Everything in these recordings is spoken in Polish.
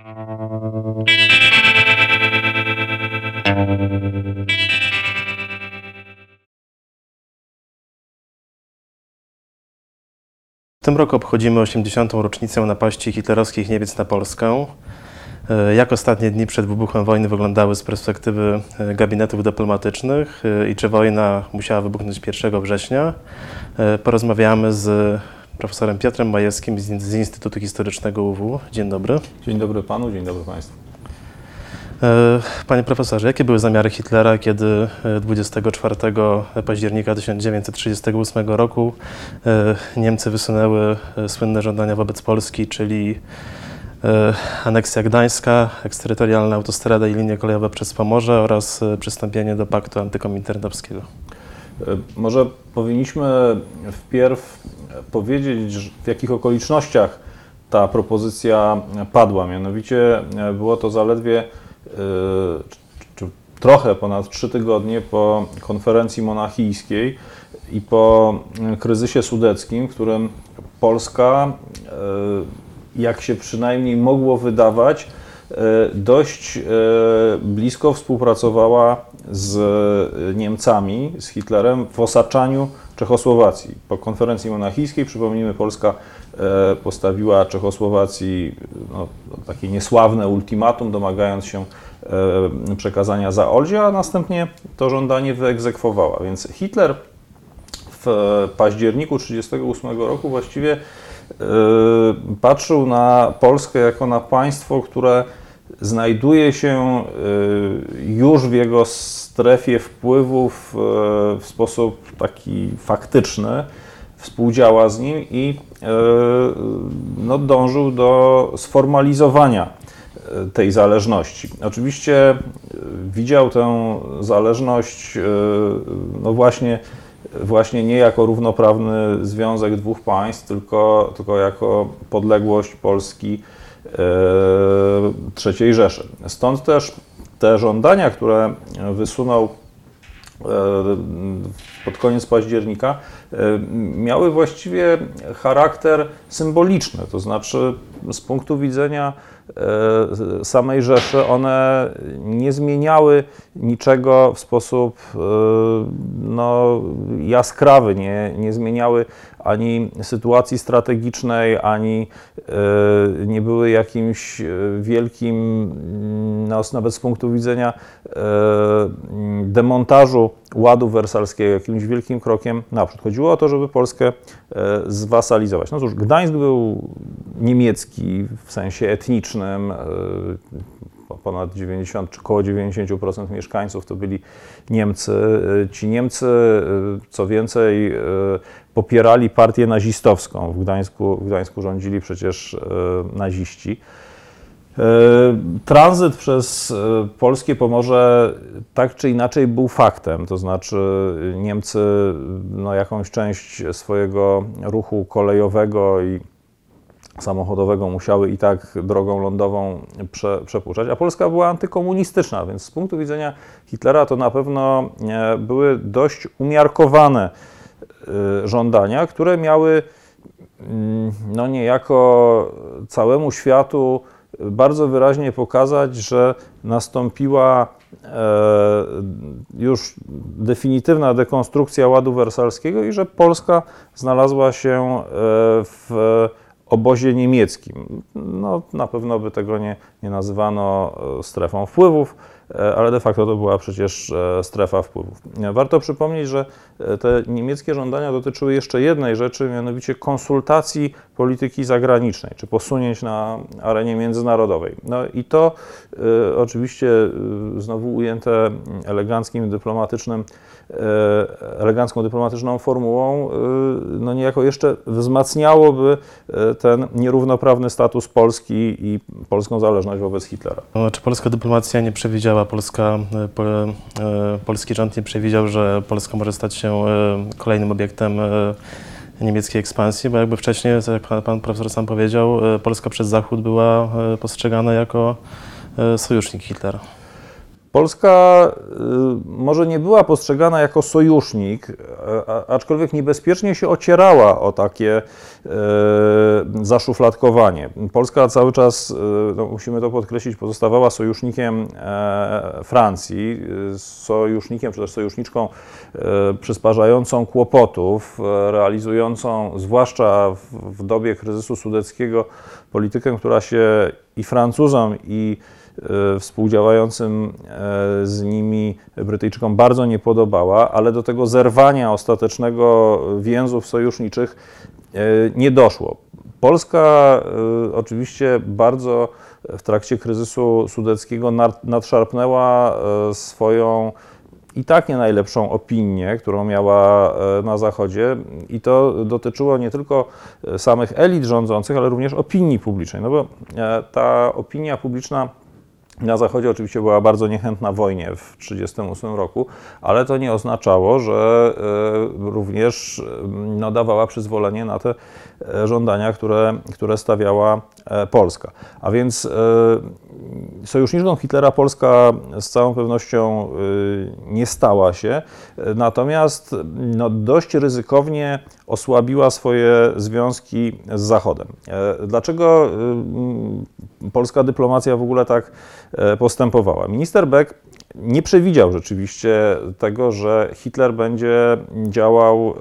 W tym roku obchodzimy 80. rocznicę napaści hitlerowskich Niemiec na Polskę. E, Jak ostatnie dni przed wybuchem wojny wyglądały z perspektywy e, gabinetów dyplomatycznych e, i czy wojna musiała wybuchnąć 1 września? Porozmawiamy z profesorem Piotrem Majewskim z Instytutu Historycznego UW. Dzień dobry. Dzień dobry panu, dzień dobry państwu. E, Panie profesorze, jakie były zamiary Hitlera, kiedy e, 24 października 1938 roku e, Niemcy wysunęły e, słynne żądania wobec Polski, czyli e, aneksja Gdańska, eksterytorialna autostrada i linie kolejowe przez Pomorze oraz e, przystąpienie do paktu antykominternowskiego? E, Może powinniśmy wpierw powiedzieć, w jakich okolicznościach ta propozycja padła. Mianowicie e, było to zaledwie e, czy, trochę ponad trzy tygodnie po konferencji monachijskiej i po e, kryzysie sudeckim, w którym Polska, jak się przynajmniej mogło wydawać, dość blisko współpracowała z Niemcami, z Hitlerem w osaczaniu Czechosłowacji. Po konferencji monachijskiej, przypomnijmy, Polska e, postawiła Czechosłowacji no, takie niesławne ultimatum, domagając się e, przekazania Zaolzia, a następnie to żądanie wyegzekwowała. Więc Hitler w październiku 1938 roku właściwie e, patrzył na Polskę jako na państwo, które znajduje się e, już w jego strefie wpływów e, w sposób taki faktyczny, współdziała z nim i e, no, dążył do sformalizowania tej zależności. Oczywiście widział tę zależność no właśnie, właśnie nie jako równoprawny związek dwóch państw, tylko, tylko jako podległość Polski III Rzeszy. Stąd też te żądania, które wysunął e, pod koniec października, e, miały właściwie charakter symboliczny, to znaczy z punktu widzenia e, samej Rzeszy one nie zmieniały niczego w sposób e, no, jaskrawy, nie, nie zmieniały ani sytuacji strategicznej, ani e, nie były jakimś e, wielkim, mm, nawet z punktu widzenia e, mm, demontażu ładu wersalskiego, jakimś wielkim krokiem naprzód. Chodziło o to, żeby Polskę zwasalizować. No cóż, Gdańsk był niemiecki w sensie etnicznym, ponad 90 czy około 90% mieszkańców to byli Niemcy. Ci Niemcy, co więcej, popierali partię nazistowską. W Gdańsku, w Gdańsku rządzili przecież e, naziści. E, Tranzyt przez e, polskie Pomorze tak czy inaczej był faktem, to znaczy Niemcy no, jakąś część swojego ruchu kolejowego i samochodowego musiały i tak drogą lądową prze, przepuszczać, a Polska była antykomunistyczna, więc z punktu widzenia Hitlera to na pewno były dość umiarkowane żądania, które miały mm, no niejako całemu światu bardzo wyraźnie pokazać, że nastąpiła e, już definitywna dekonstrukcja ładu wersalskiego i że Polska znalazła się e, w obozie niemieckim. No, na pewno by tego nie, nie nazywano e, strefą wpływów, ale de facto to była przecież e, strefa wpływów. E, Warto przypomnieć, że e, te niemieckie żądania dotyczyły jeszcze jednej rzeczy, mianowicie konsultacji polityki zagranicznej, czy posunięć na arenie międzynarodowej. No i to e, oczywiście e, znowu ujęte eleganckim, dyplomatycznym, e, elegancką dyplomatyczną formułą, e, no niejako jeszcze wzmacniałoby e, ten nierównoprawny status Polski i polską zależność wobec Hitlera. No, Czy polska dyplomacja nie przewidziała, Polska, e, po, e, polski rząd nie przewidział, że Polska może stać się e, kolejnym obiektem e, niemieckiej ekspansji, bo jakby wcześniej, tak jak pan, profesor sam powiedział, e, Polska przez Zachód była e, postrzegana jako e, sojusznik Hitlera. Polska y, może nie była postrzegana jako sojusznik, aczkolwiek niebezpiecznie się ocierała o takie y, zaszufladkowanie. Polska cały czas, y, no musimy to podkreślić, pozostawała sojusznikiem e, Francji, sojusznikiem czy też sojuszniczką przysparzającą kłopotów, realizującą zwłaszcza w dobie kryzysu sudeckiego politykę, która się i Francuzom, i E, współdziałającym e, z nimi Brytyjczykom bardzo nie podobała, ale do tego zerwania ostatecznego więzów sojuszniczych e, nie doszło. Polska oczywiście bardzo w trakcie kryzysu sudeckiego nadszarpnęła swoją i tak nie najlepszą opinię, którą miała na Zachodzie, i to dotyczyło nie tylko samych elit rządzących, ale również opinii publicznej. No bo ta opinia publiczna na Zachodzie oczywiście była bardzo niechętna wojnie w 1938 roku, ale to nie oznaczało, że e, również no, dawała przyzwolenie na te e, żądania, które, które stawiała e, Polska. A więc sojuszniczką Hitlera Polska z całą pewnością nie stała się, natomiast no, dość ryzykownie osłabiła swoje związki z Zachodem. Dlaczego polska dyplomacja w ogóle tak E, postępowała. Minister Beck nie przewidział rzeczywiście tego, że Hitler będzie działał e,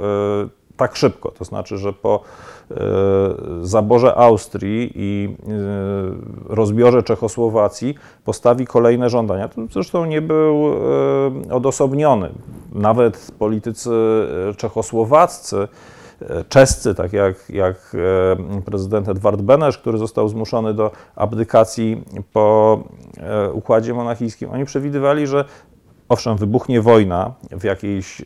tak szybko. To znaczy, że po e, zaborze Austrii i rozbiorze Czechosłowacji postawi kolejne żądania. To zresztą nie był odosobniony. Nawet politycy czechosłowaccy czescy, tak jak, jak e, prezydent Edward Benesz, który został zmuszony do abdykacji po e, układzie monachijskim, oni przewidywali, że owszem, wybuchnie wojna w jakiejś e,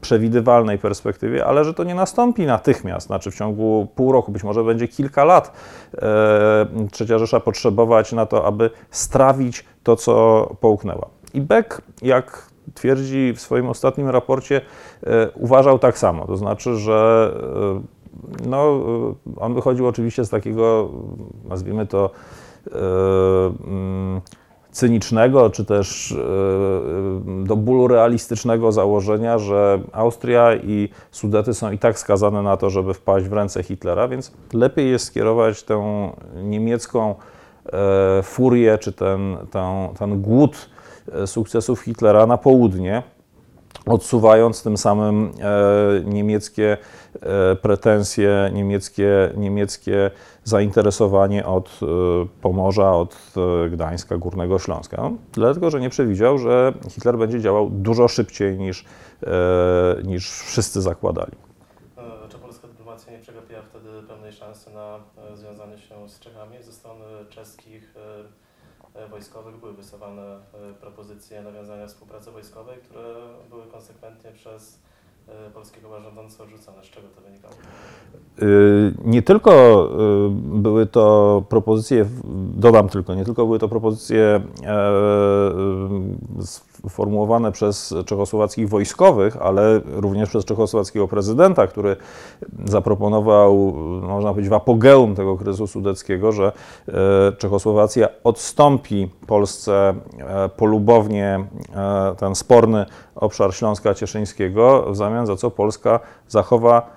przewidywalnej perspektywie, ale że to nie nastąpi natychmiast, znaczy w ciągu pół roku, być może będzie kilka lat Trzecia Rzesza potrzebować na to, aby strawić to, co połknęła. I Beck, jak twierdzi w swoim ostatnim raporcie, e, uważał tak samo. To znaczy, że e, no, e, on wychodził oczywiście z takiego, nazwijmy to, mm, cynicznego, czy też do bólu realistycznego założenia, że Austria i Sudety są i tak skazane na to, żeby wpaść w ręce Hitlera, więc lepiej jest skierować tę niemiecką furię, czy ten, ten, ten głód sukcesów Hitlera na południe, odsuwając tym samym e, niemieckie e, pretensje, niemieckie, niemieckie zainteresowanie od Pomorza, od Gdańska, Górnego Śląska. No, dlatego, że nie przewidział, że Hitler będzie działał dużo szybciej niż, niż wszyscy zakładali. Czy polska dyplomacja nie przegapiła wtedy pewnej szansy na związanie się z Czechami ze strony czeskich? E, wojskowych były wysuwane e, propozycje nawiązania współpracy wojskowej, które były konsekwentnie przez e, polskiego rządzącego odrzucone. Z czego to wynikało? Nie tylko były to propozycje, dodam tylko, nie tylko były to propozycje formułowane przez czechosłowackich wojskowych, ale również przez czechosłowackiego prezydenta, który zaproponował, można powiedzieć, w apogeum tego kryzysu sudeckiego, że e, Czechosłowacja odstąpi Polsce e, polubownie e, ten sporny obszar Śląska Cieszyńskiego, w zamian za co Polska zachowa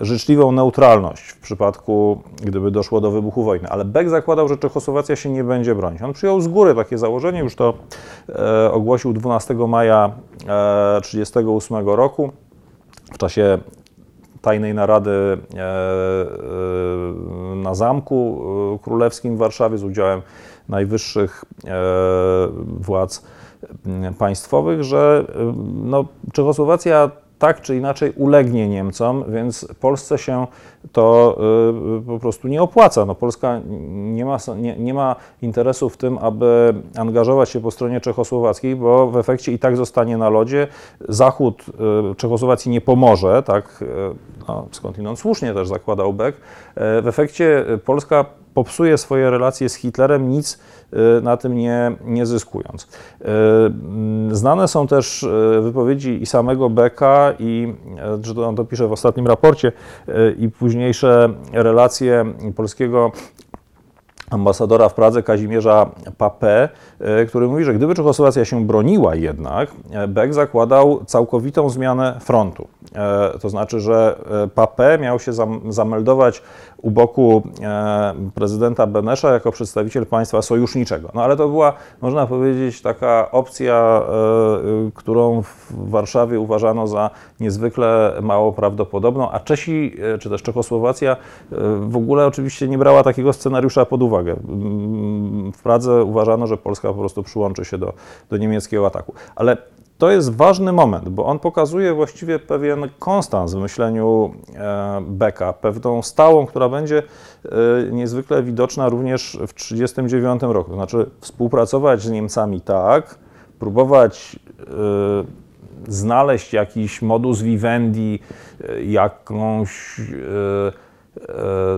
życzliwą neutralność w przypadku, gdyby doszło do wybuchu wojny. Ale Beck zakładał, że Czechosłowacja się nie będzie bronić. On przyjął z góry takie założenie, już to e, ogłosił 12 maja 1938 e, roku w czasie tajnej narady na Zamku Królewskim w Warszawie z udziałem najwyższych władz państwowych, że no, Czechosłowacja tak czy inaczej ulegnie Niemcom, więc Polsce się to y, po prostu nie opłaca. No, Polska nie ma, nie, nie ma interesu w tym, aby angażować się po stronie czechosłowackiej, bo w efekcie i tak zostanie na lodzie. Zachód y, Czechosłowacji nie pomoże, tak y, no, skądinąd słusznie też zakładał Beck. W efekcie Polska popsuje swoje relacje z Hitlerem, nic y, na tym nie, nie zyskując. Y, znane są też y, wypowiedzi i samego Becka, i że on to pisze w ostatnim raporcie, i późniejsze relacje polskiego ambasadora w Pradze Kazimierza Papę, e, który mówi, że gdyby Czechosłowacja się broniła jednak, Beck zakładał całkowitą zmianę frontu. To znaczy, że Papę miał się zameldować u boku prezydenta Benesza jako przedstawiciel państwa sojuszniczego. No ale to była, można powiedzieć, taka opcja, którą w Warszawie uważano za niezwykle mało prawdopodobną, a Czesi, czy też Czechosłowacja w ogóle oczywiście nie brała takiego scenariusza pod uwagę uwagę. W Pradze uważano, że Polska po prostu przyłączy się do, do niemieckiego ataku. Ale to jest ważny moment, bo on pokazuje właściwie pewien konstans w myśleniu e, Beka, pewną stałą, która będzie e, niezwykle widoczna również w 1939 roku. To znaczy współpracować z Niemcami tak, próbować e, znaleźć jakiś modus vivendi, jakąś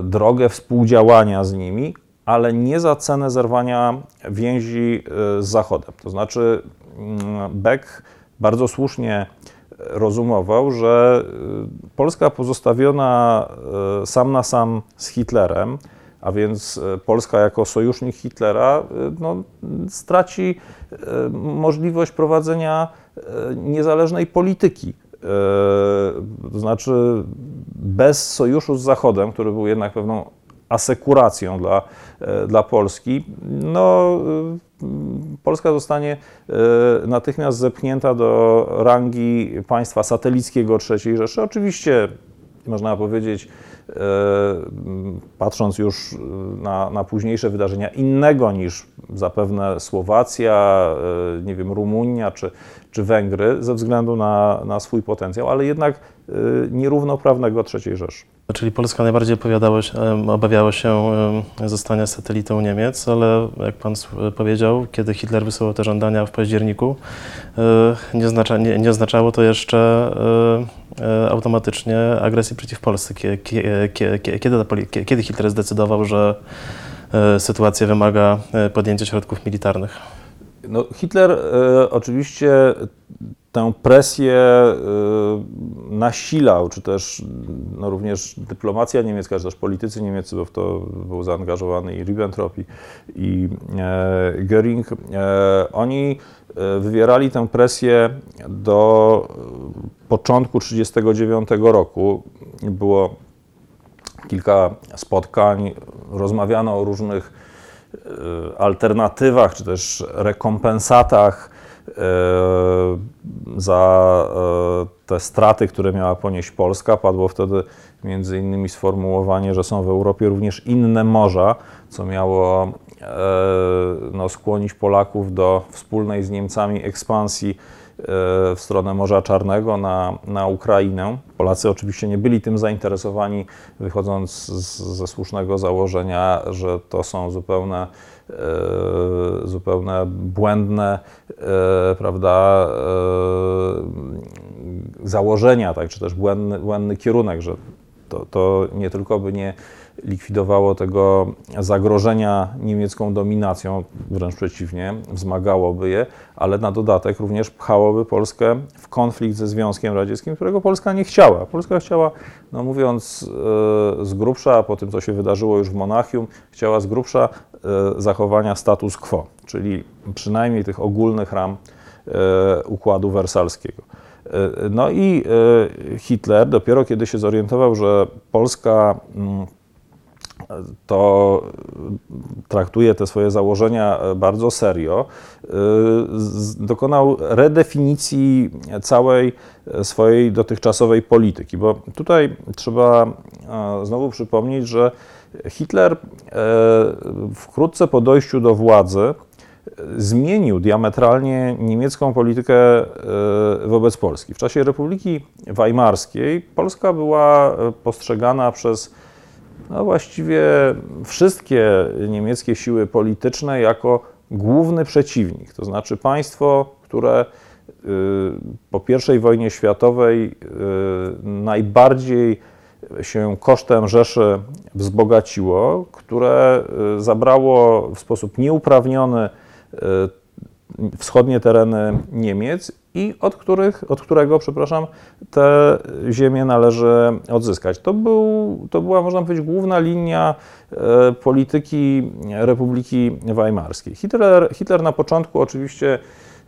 drogę współdziałania z nimi, ale nie za cenę zerwania więzi z Zachodem. To znaczy, mm, Beck bardzo słusznie rozumował, że e, Polska pozostawiona e, sam na sam z Hitlerem, a więc Polska jako sojusznik Hitlera, no, straci możliwość prowadzenia niezależnej polityki. To znaczy, bez sojuszu z Zachodem, który był jednak pewną asekuracją dla, e, dla Polski, no, e, Polska zostanie e, natychmiast zepchnięta do rangi państwa satelickiego III Rzeszy. Oczywiście można powiedzieć, patrząc już na, na późniejsze wydarzenia, innego niż zapewne Słowacja, nie wiem, Rumunia czy, czy Węgry, ze względu na, na swój potencjał, ale jednak nierównoprawnego III Rzeszy. Czyli Polska najbardziej obawiała się zostania satelitą Niemiec, ale jak pan powiedział, kiedy Hitler wysyłał te żądania w październiku, e, nie, oznacza, nie, nie oznaczało to jeszcze e, e, automatycznie agresji przeciw Polsce. Kiedy, Hitler zdecydował, że sytuacja wymaga podjęcia środków militarnych? No, Hitler e, oczywiście tę presję y, nasilał, czy też no również dyplomacja niemiecka, czy też politycy niemieccy, bo w to był zaangażowany i Ribbentrop i, e, Göring, e, oni e, wywierali tę presję do początku 1939 roku. Było kilka spotkań, rozmawiano o różnych alternatywach, czy też rekompensatach za e, te straty, które miała ponieść Polska. Padło wtedy między innymi sformułowanie, że są w Europie również inne morza, co miało e, no, skłonić Polaków do wspólnej z Niemcami ekspansji w stronę Morza Czarnego na, na Ukrainę. Polacy oczywiście nie byli tym zainteresowani, wychodząc z, ze słusznego założenia, że to są zupełne E, zupełne błędne, e, prawda, e, założenia, tak, czy też błędny, błędny kierunek, że to, to nie tylko by nie likwidowało tego zagrożenia niemiecką dominacją, wręcz przeciwnie, wzmagałoby je, ale na dodatek również pchałoby Polskę w konflikt ze Związkiem Radzieckim, którego Polska nie chciała. Polska chciała, no mówiąc z grubsza, po tym co się wydarzyło już w Monachium, chciała z grubsza E, zachowania status quo, czyli przynajmniej tych ogólnych ram e, układu wersalskiego. E, no i Hitler dopiero kiedy się zorientował, że Polska mm, to traktuje te swoje założenia bardzo serio, dokonał redefinicji całej swojej dotychczasowej polityki, bo tutaj trzeba znowu przypomnieć, że Hitler e, wkrótce po dojściu do władzy e, zmienił diametralnie niemiecką politykę e, wobec Polski. W czasie Republiki Weimarskiej Polska była postrzegana przez no właściwie wszystkie niemieckie siły polityczne jako główny przeciwnik, to znaczy państwo, które po I wojnie światowej najbardziej się kosztem Rzeszy wzbogaciło, które y, zabrało w sposób nieuprawniony y, wschodnie tereny Niemiec i od, których, od którego, przepraszam, te ziemię należy odzyskać. To, był, to była, można powiedzieć, główna linia e, polityki Republiki Weimarskiej. Hitler, Hitler na początku oczywiście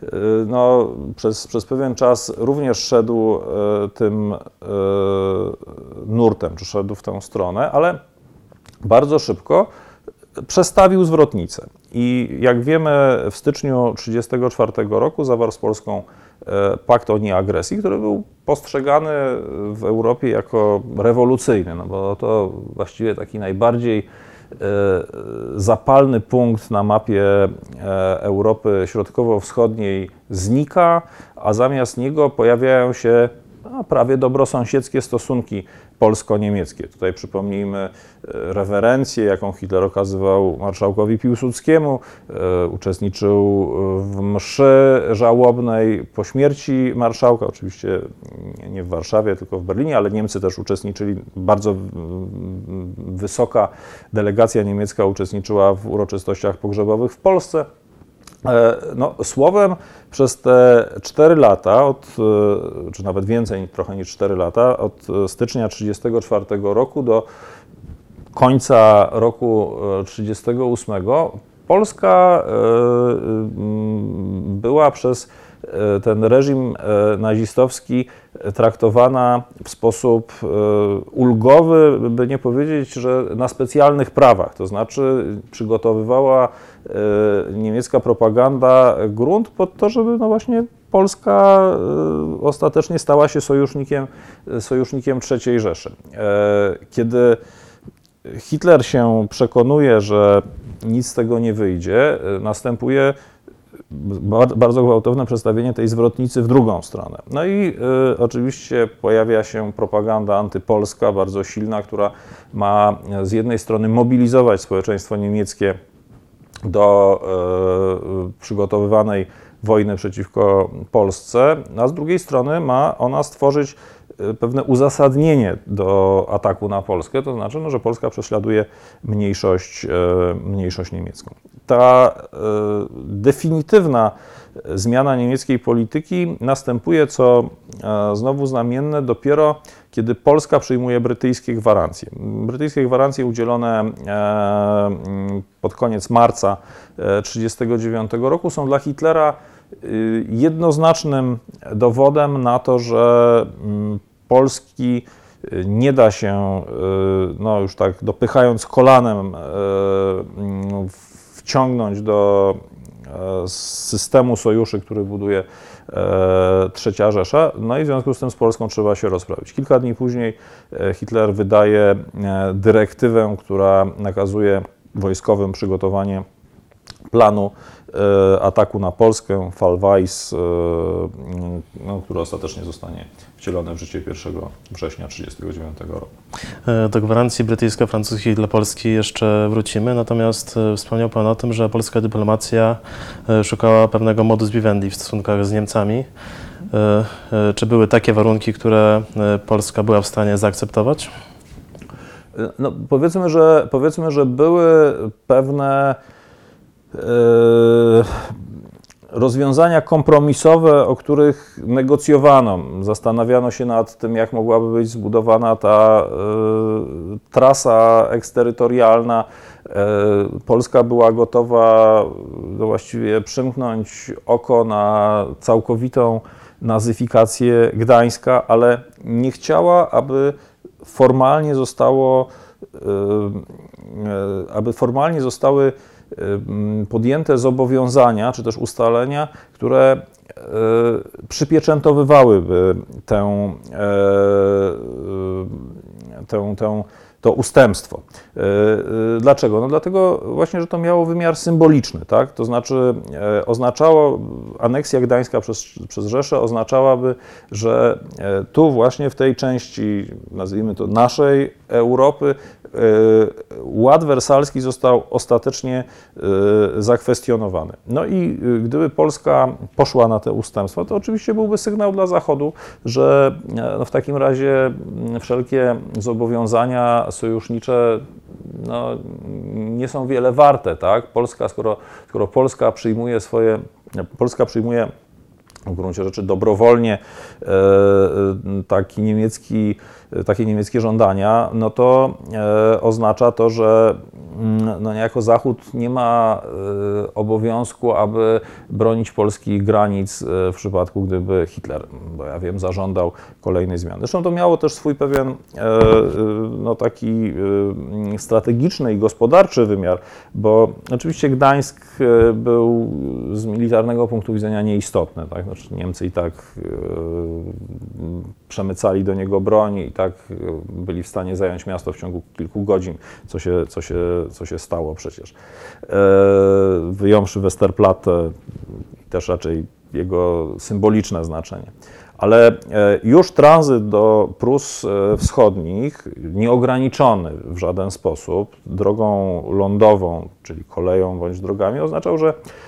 e, no, przez, przez pewien czas również szedł e, tym nurtem, czy szedł w tę stronę, ale bardzo szybko przestawił zwrotnicę. I jak wiemy, w styczniu 1934 roku zawarł z Polską e, pakt o nieagresji, który był postrzegany w Europie jako rewolucyjny, no bo to właściwie taki najbardziej e, zapalny punkt na mapie e, Europy Środkowo-Wschodniej znika, a zamiast niego pojawiają się no, prawie dobrosąsiedzkie stosunki polsko-niemieckie. Tutaj przypomnijmy e, rewerencję, jaką Hitler okazywał marszałkowi Piłsudskiemu. E, uczestniczył w mszy żałobnej po śmierci marszałka, oczywiście nie w Warszawie, tylko w Berlinie, ale Niemcy też uczestniczyli, bardzo wysoka delegacja niemiecka uczestniczyła w uroczystościach pogrzebowych w Polsce. E, no, słowem, przez te 4 lata, od, e, czy nawet więcej, trochę niż 4 lata, od stycznia 1934 roku do końca roku 1938, Polska e, była przez ten reżim nazistowski traktowana w sposób ulgowy, by nie powiedzieć, że na specjalnych prawach. To znaczy przygotowywała E, niemiecka propaganda grunt pod to, żeby no właśnie Polska e, ostatecznie stała się sojusznikiem, sojusznikiem III Rzeszy. E, kiedy Hitler się przekonuje, że nic z tego nie wyjdzie, następuje bardzo gwałtowne przedstawienie tej zwrotnicy w drugą stronę. No i y, oczywiście pojawia się propaganda antypolska, bardzo silna, która ma z jednej strony mobilizować społeczeństwo niemieckie do e, przygotowywanej wojny przeciwko Polsce, a z drugiej strony ma ona stworzyć e, pewne uzasadnienie do ataku na Polskę, to znaczy, no, że Polska prześladuje mniejszość, e, mniejszość niemiecką. Ta definitywna zmiana niemieckiej polityki następuje, co znowu znamienne, dopiero kiedy Polska przyjmuje brytyjskie gwarancje. Brytyjskie gwarancje udzielone e, pod koniec marca 1939 e, roku są dla Hitlera e, jednoznacznym dowodem na to, że mm, Polski nie da się, no już tak dopychając kolanem, mm, wciągnąć do systemu sojuszy, który buduje trzecia Rzesza. No i w związku z tym z Polską trzeba się rozprawić. Kilka dni później Hitler wydaje dyrektywę, która nakazuje wojskowym przygotowanie planu ataku na Polskę, Fallweiss, no, który ostatecznie zostanie wcielone w życie 1 września 1939 roku. Do gwarancji brytyjsko-francuskiej dla Polski jeszcze wrócimy, natomiast wspomniał Pan o tym, że polska dyplomacja szukała pewnego modus vivendi w stosunkach z Niemcami. Czy były takie warunki, które Polska była w stanie zaakceptować? No, powiedzmy, że, powiedzmy, że były pewne rozwiązania kompromisowe, o których negocjowano. Zastanawiano się nad tym, jak mogłaby być zbudowana ta y, trasa eksterytorialna. Y, Polska była gotowa właściwie przymknąć oko na całkowitą nazyfikację Gdańska, ale nie chciała, aby formalnie zostało, aby formalnie zostały podjęte zobowiązania, czy też ustalenia, które e, przypieczętowywałyby tę, e, tę, tę, to ustępstwo. E, dlaczego? No dlatego właśnie, że to miało wymiar symboliczny, tak? To znaczy oznaczało, aneksja gdańska przez, przez Rzeszę oznaczałaby, że tu właśnie w tej części, nazwijmy to naszej Europy, ład wersalski został ostatecznie e, zakwestionowany. No i e, gdyby Polska poszła na te ustępstwa, to oczywiście byłby sygnał dla Zachodu, że no w takim razie wszelkie zobowiązania sojusznicze no, nie są wiele warte. Tak? Polska, skoro, skoro Polska przyjmuje swoje Polska przyjmuje w gruncie rzeczy dobrowolnie e, taki niemiecki, takie niemieckie żądania, no to e, oznacza to, że mm, no niejako Zachód nie ma e, obowiązku, aby bronić polskich granic w przypadku, gdyby Hitler, bo ja wiem, zażądał kolejnej zmiany. Zresztą to miało też swój pewien no, taki strategiczny i gospodarczy wymiar, bo oczywiście Gdańsk był z militarnego punktu widzenia nieistotny. Tak? Znaczy Niemcy i tak przemycali do niego broń tak byli w stanie zająć miasto w ciągu kilku godzin, co się, co się, co się stało przecież. E, wyjąwszy Westerplatte, też raczej jego symboliczne znaczenie. Ale e, już tranzyt do Prus e, Wschodnich, nieograniczony w żaden sposób, drogą lądową, czyli koleją bądź drogami, oznaczał, że E,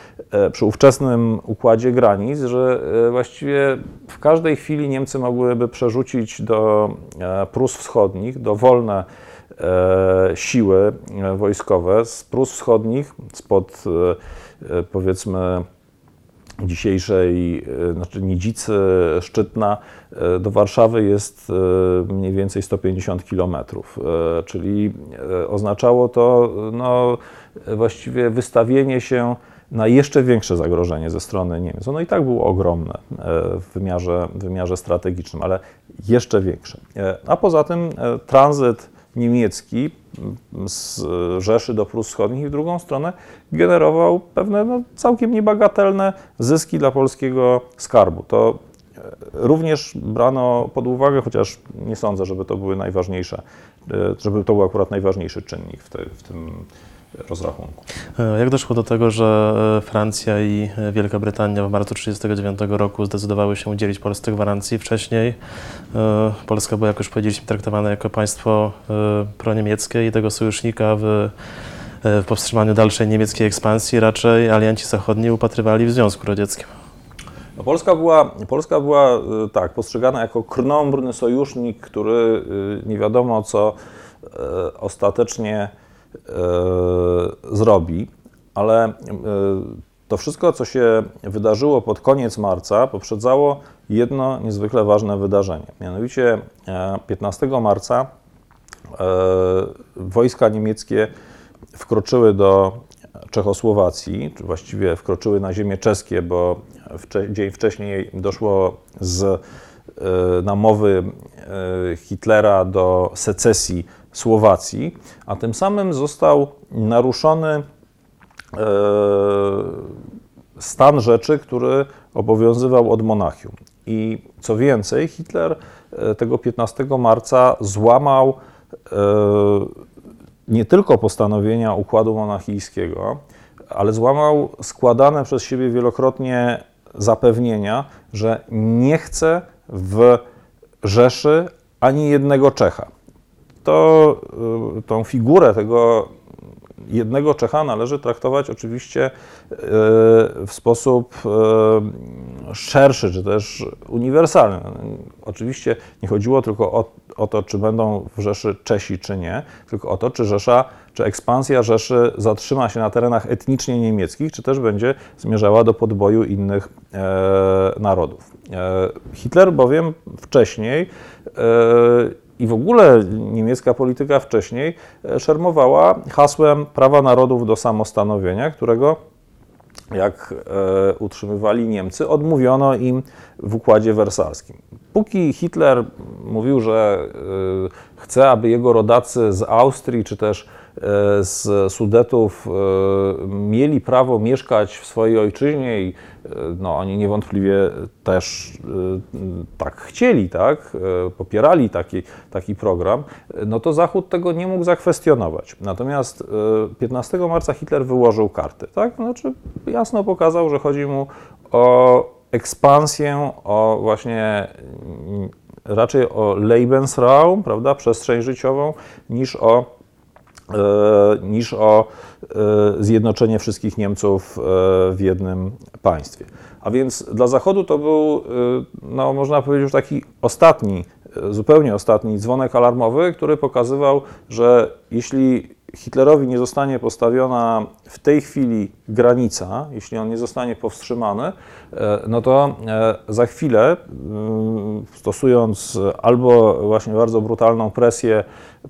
przy ówczesnym układzie granic, że e, właściwie w każdej chwili Niemcy mogłyby przerzucić do e, Prus Wschodnich dowolne siły wojskowe z Prus Wschodnich, spod powiedzmy dzisiejszej, znaczy Nidzicy, Szczytna, do Warszawy jest mniej więcej 150 kilometrów, czyli oznaczało to no, właściwie wystawienie się na jeszcze większe zagrożenie ze strony Niemiec. Ono i tak było ogromne e, w wymiarze, w wymiarze strategicznym, ale jeszcze większe. E, a poza tym e, tranzyt niemiecki z Rzeszy do Prus Wschodnich i w drugą stronę generował pewne no, całkiem niebagatelne zyski dla polskiego skarbu. To również brano pod uwagę, chociaż nie sądzę, żeby to były najważniejsze, żeby to był akurat najważniejszy czynnik w, te, w tym rozrachunku. E, jak doszło do tego, że e, Francja i e, Wielka Brytania w marcu 1939 roku zdecydowały się udzielić Polsce gwarancji? Wcześniej Polska była, jak już powiedzieliśmy, traktowana jako państwo proniemieckie i tego sojusznika w, w powstrzymaniu dalszej niemieckiej ekspansji raczej alianci zachodni upatrywali w Związku Radzieckim. No Polska, była, Polska była tak postrzegana jako krnąbrny sojusznik, który nie wiadomo co ostatecznie zrobi, ale e, to wszystko, co się wydarzyło pod koniec marca, poprzedzało jedno niezwykle ważne wydarzenie. Mianowicie 15 e, marca wojska niemieckie wkroczyły do Czechosłowacji, czy właściwie wkroczyły na ziemię czeskie, bo dzień wcześniej doszło z namowy Hitlera do secesji Słowacji, a tym samym został naruszony e, stan rzeczy, który obowiązywał od Monachium. I co więcej, Hitler e, tego 15 marca złamał e, nie tylko postanowienia układu monachijskiego, ale złamał składane przez siebie wielokrotnie zapewnienia, że nie chce w Rzeszy ani jednego Czecha to y, tą figurę tego jednego Czecha należy traktować oczywiście y, w sposób y, szerszy, czy też uniwersalny. Oczywiście nie chodziło tylko o, o, to, czy będą w Rzeszy Czesi, czy nie, tylko o to, czy Rzesza, czy ekspansja Rzeszy zatrzyma się na terenach etnicznie niemieckich, czy też będzie zmierzała do podboju innych e, narodów. E, Hitler bowiem wcześniej e, i w ogóle niemiecka polityka wcześniej e, szermowała hasłem prawa narodów do samostanowienia, którego jak e, utrzymywali Niemcy, odmówiono im w Układzie Wersalskim. Póki Hitler mówił, że e, chce, aby jego rodacy z Austrii czy też z Sudetów mieli prawo mieszkać w swojej ojczyźnie i no, oni niewątpliwie też tak chcieli, tak? popierali taki, taki program, no to Zachód tego nie mógł zakwestionować. Natomiast 15 marca Hitler wyłożył karty. Tak? Znaczy jasno pokazał, że chodzi mu o ekspansję, o właśnie raczej o Lebensraum, prawda, przestrzeń życiową, niż o E, niż o e, zjednoczenie wszystkich Niemców e, w jednym państwie. A więc dla Zachodu to był, no, można powiedzieć, już taki ostatni, zupełnie ostatni dzwonek alarmowy, który pokazywał, że jeśli Hitlerowi nie zostanie postawiona w tej chwili granica, jeśli on nie zostanie powstrzymany, e, no to e, za chwilę, stosując albo właśnie bardzo brutalną presję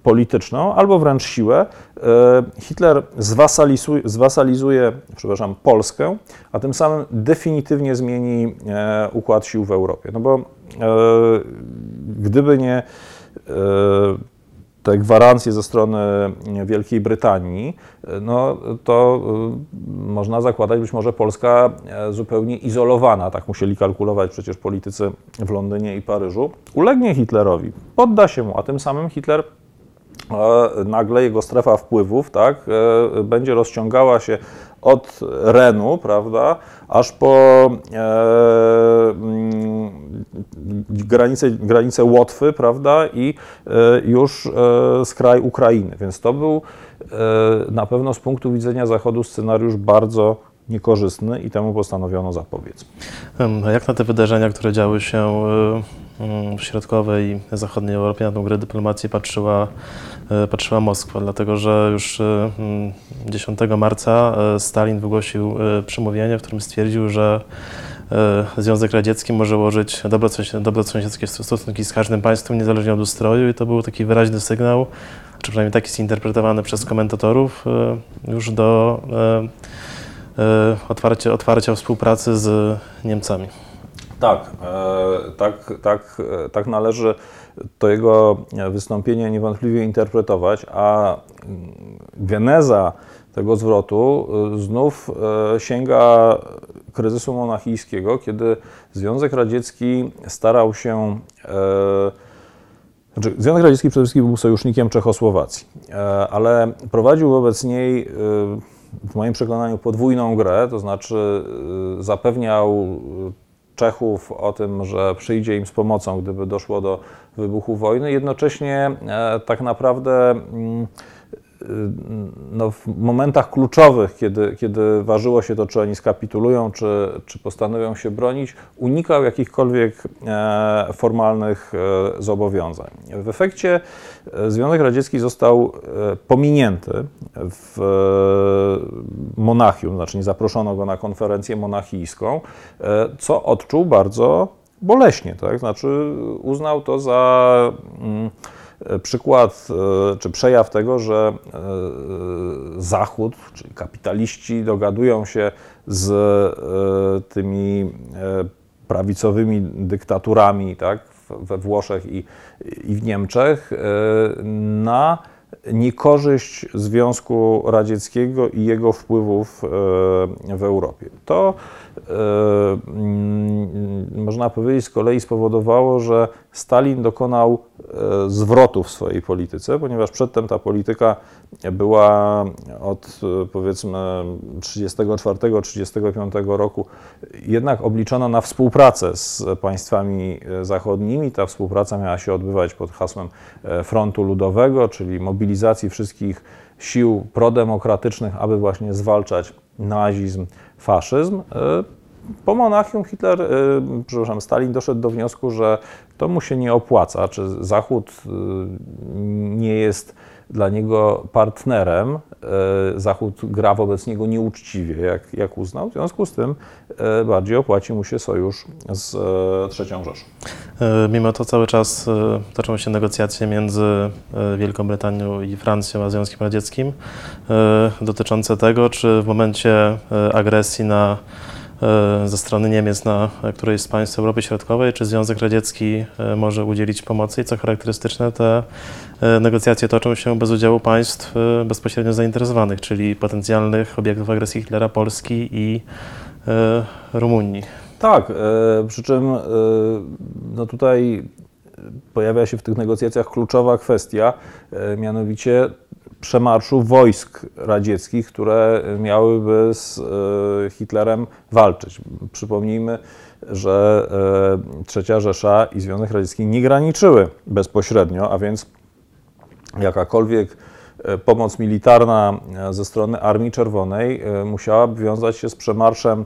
polityczną, albo wręcz siłę, e, Hitler zwasalizuje, zwasalizuje przepraszam, Polskę, a tym samym definitywnie zmieni układ sił w Europie. No bo gdyby nie te gwarancje ze strony Wielkiej Brytanii, no to można zakładać być może Polska e, zupełnie izolowana, tak musieli kalkulować przecież politycy w Londynie i Paryżu, ulegnie Hitlerowi, podda się mu, a tym samym Hitler e, nagle jego strefa wpływów tak, e, będzie rozciągała się od Renu, prawda, aż po e, mm, granicę, granicę Łotwy, prawda, i e, już e, z kraj Ukrainy. Więc to był e, na pewno z punktu widzenia Zachodu scenariusz bardzo niekorzystny i temu postanowiono zapobiec. Jak na te wydarzenia, które działy się e, mm, w środkowej i zachodniej Europie, na tą grę dyplomacji patrzyła, e, patrzyła Moskwa, dlatego że już 10 mm, marca Stalin wygłosił przemówienie, w którym stwierdził, że Związek Radziecki może ułożyć dobrosąsiedzkie stosunki z każdym państwem, niezależnie od ustroju i to był taki wyraźny sygnał, czy przynajmniej taki zinterpretowany przez komentatorów, już do otwarcie, otwarcia współpracy z Niemcami. Tak, tak, tak, tak należy to jego wystąpienie niewątpliwie interpretować, a geneza tego zwrotu znów sięga kryzysu monachijskiego, kiedy Związek Radziecki starał się. E, znaczy, Związek Radziecki przede wszystkim był sojusznikiem Czechosłowacji, e, ale prowadził wobec niej, e, w moim przekonaniu, podwójną grę, to znaczy zapewniał Czechów o tym, że przyjdzie im z pomocą, gdyby doszło do wybuchu wojny. Jednocześnie tak naprawdę mm, no, w momentach kluczowych, kiedy, kiedy ważyło się to, czy oni skapitulują, czy, czy postanowią się bronić, unikał jakichkolwiek e, formalnych e, zobowiązań. W efekcie e, Związek Radziecki został pominięty w Monachium, znaczy nie zaproszono go na konferencję monachijską, co odczuł bardzo boleśnie, tak? Znaczy uznał to za. Mm, przykład e, czy przejaw tego, że e, Zachód, czyli kapitaliści, dogadują się z tymi prawicowymi dyktaturami tak, we Włoszech i, i w Niemczech na niekorzyść Związku Radzieckiego i jego wpływów w Europie. To można powiedzieć z kolei spowodowało, że Stalin dokonał e, zwrotu w swojej polityce, ponieważ przedtem ta polityka była od powiedzmy 1934-1935 roku jednak obliczona na współpracę z państwami zachodnimi. Ta współpraca miała się odbywać pod hasłem e, Frontu Ludowego, czyli mobilizacji wszystkich sił prodemokratycznych, aby właśnie zwalczać nazizm, faszyzm. Po Monachium Hitler, przepraszam, Stalin doszedł do wniosku, że to mu się nie opłaca, czy Zachód y, nie jest dla niego partnerem, y, Zachód gra wobec niego nieuczciwie, jak, jak uznał. W związku z tym y, bardziej opłaci mu się sojusz z III Rzeszą. Mimo to cały czas toczą się negocjacje między Wielką Brytanią i Francją a Związkiem Radzieckim dotyczące tego, czy w momencie agresji na ze strony Niemiec na którejś z państw Europy Środkowej, czy Związek Radziecki e, może udzielić pomocy i co charakterystyczne, te e, negocjacje toczą się bez udziału państw bezpośrednio zainteresowanych, czyli potencjalnych obiektów agresji Hitlera Polski i Rumunii. Tak, przy czym no tutaj pojawia się w tych negocjacjach kluczowa kwestia, mianowicie przemarszu wojsk radzieckich, które miałyby z e, Hitlerem walczyć. Przypomnijmy, że e, Trzecia Rzesza i Związek Radziecki nie graniczyły bezpośrednio, a więc jakakolwiek e, pomoc militarna ze strony Armii Czerwonej musiałaby wiązać się z przemarszem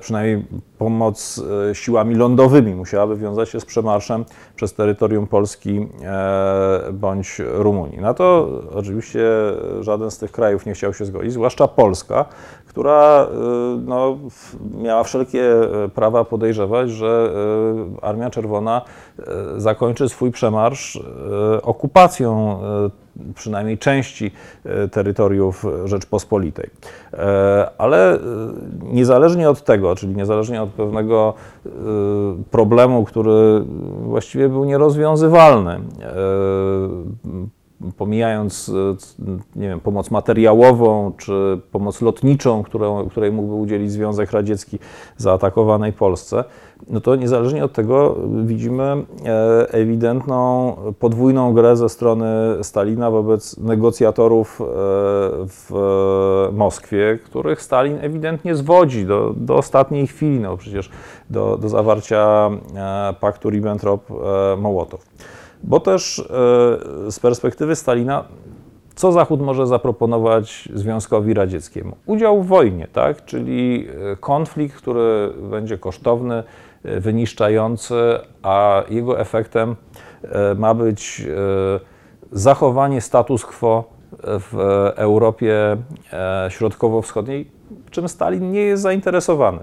przynajmniej pomoc e, siłami lądowymi musiałaby wiązać się z przemarszem przez terytorium Polski e, bądź Rumunii. Na to oczywiście żaden z tych krajów nie chciał się zgodzić, zwłaszcza Polska, która no, miała wszelkie prawa podejrzewać, że Armia Czerwona zakończy swój przemarsz okupacją przynajmniej części e, terytoriów Rzeczpospolitej. E, ale e, niezależnie od tego, czyli niezależnie od pewnego problemu, który właściwie był nierozwiązywalny, pomijając nie wiem, pomoc materiałową czy pomoc lotniczą, której mógłby udzielić Związek Radziecki zaatakowanej Polsce, no to niezależnie od tego widzimy e, ewidentną podwójną grę ze strony Stalina wobec negocjatorów e, w Moskwie, których Stalin ewidentnie zwodzi do, do ostatniej chwili, no przecież do, do zawarcia e, paktu Ribbentrop-Mołotow. Bo też z perspektywy Stalina co Zachód może zaproponować Związkowi Radzieckiemu? Udział w wojnie, tak? czyli konflikt, który będzie kosztowny, wyniszczający, a jego efektem e, ma być e, zachowanie status quo w Europie e, Środkowo-Wschodniej, czym Stalin nie jest zainteresowany.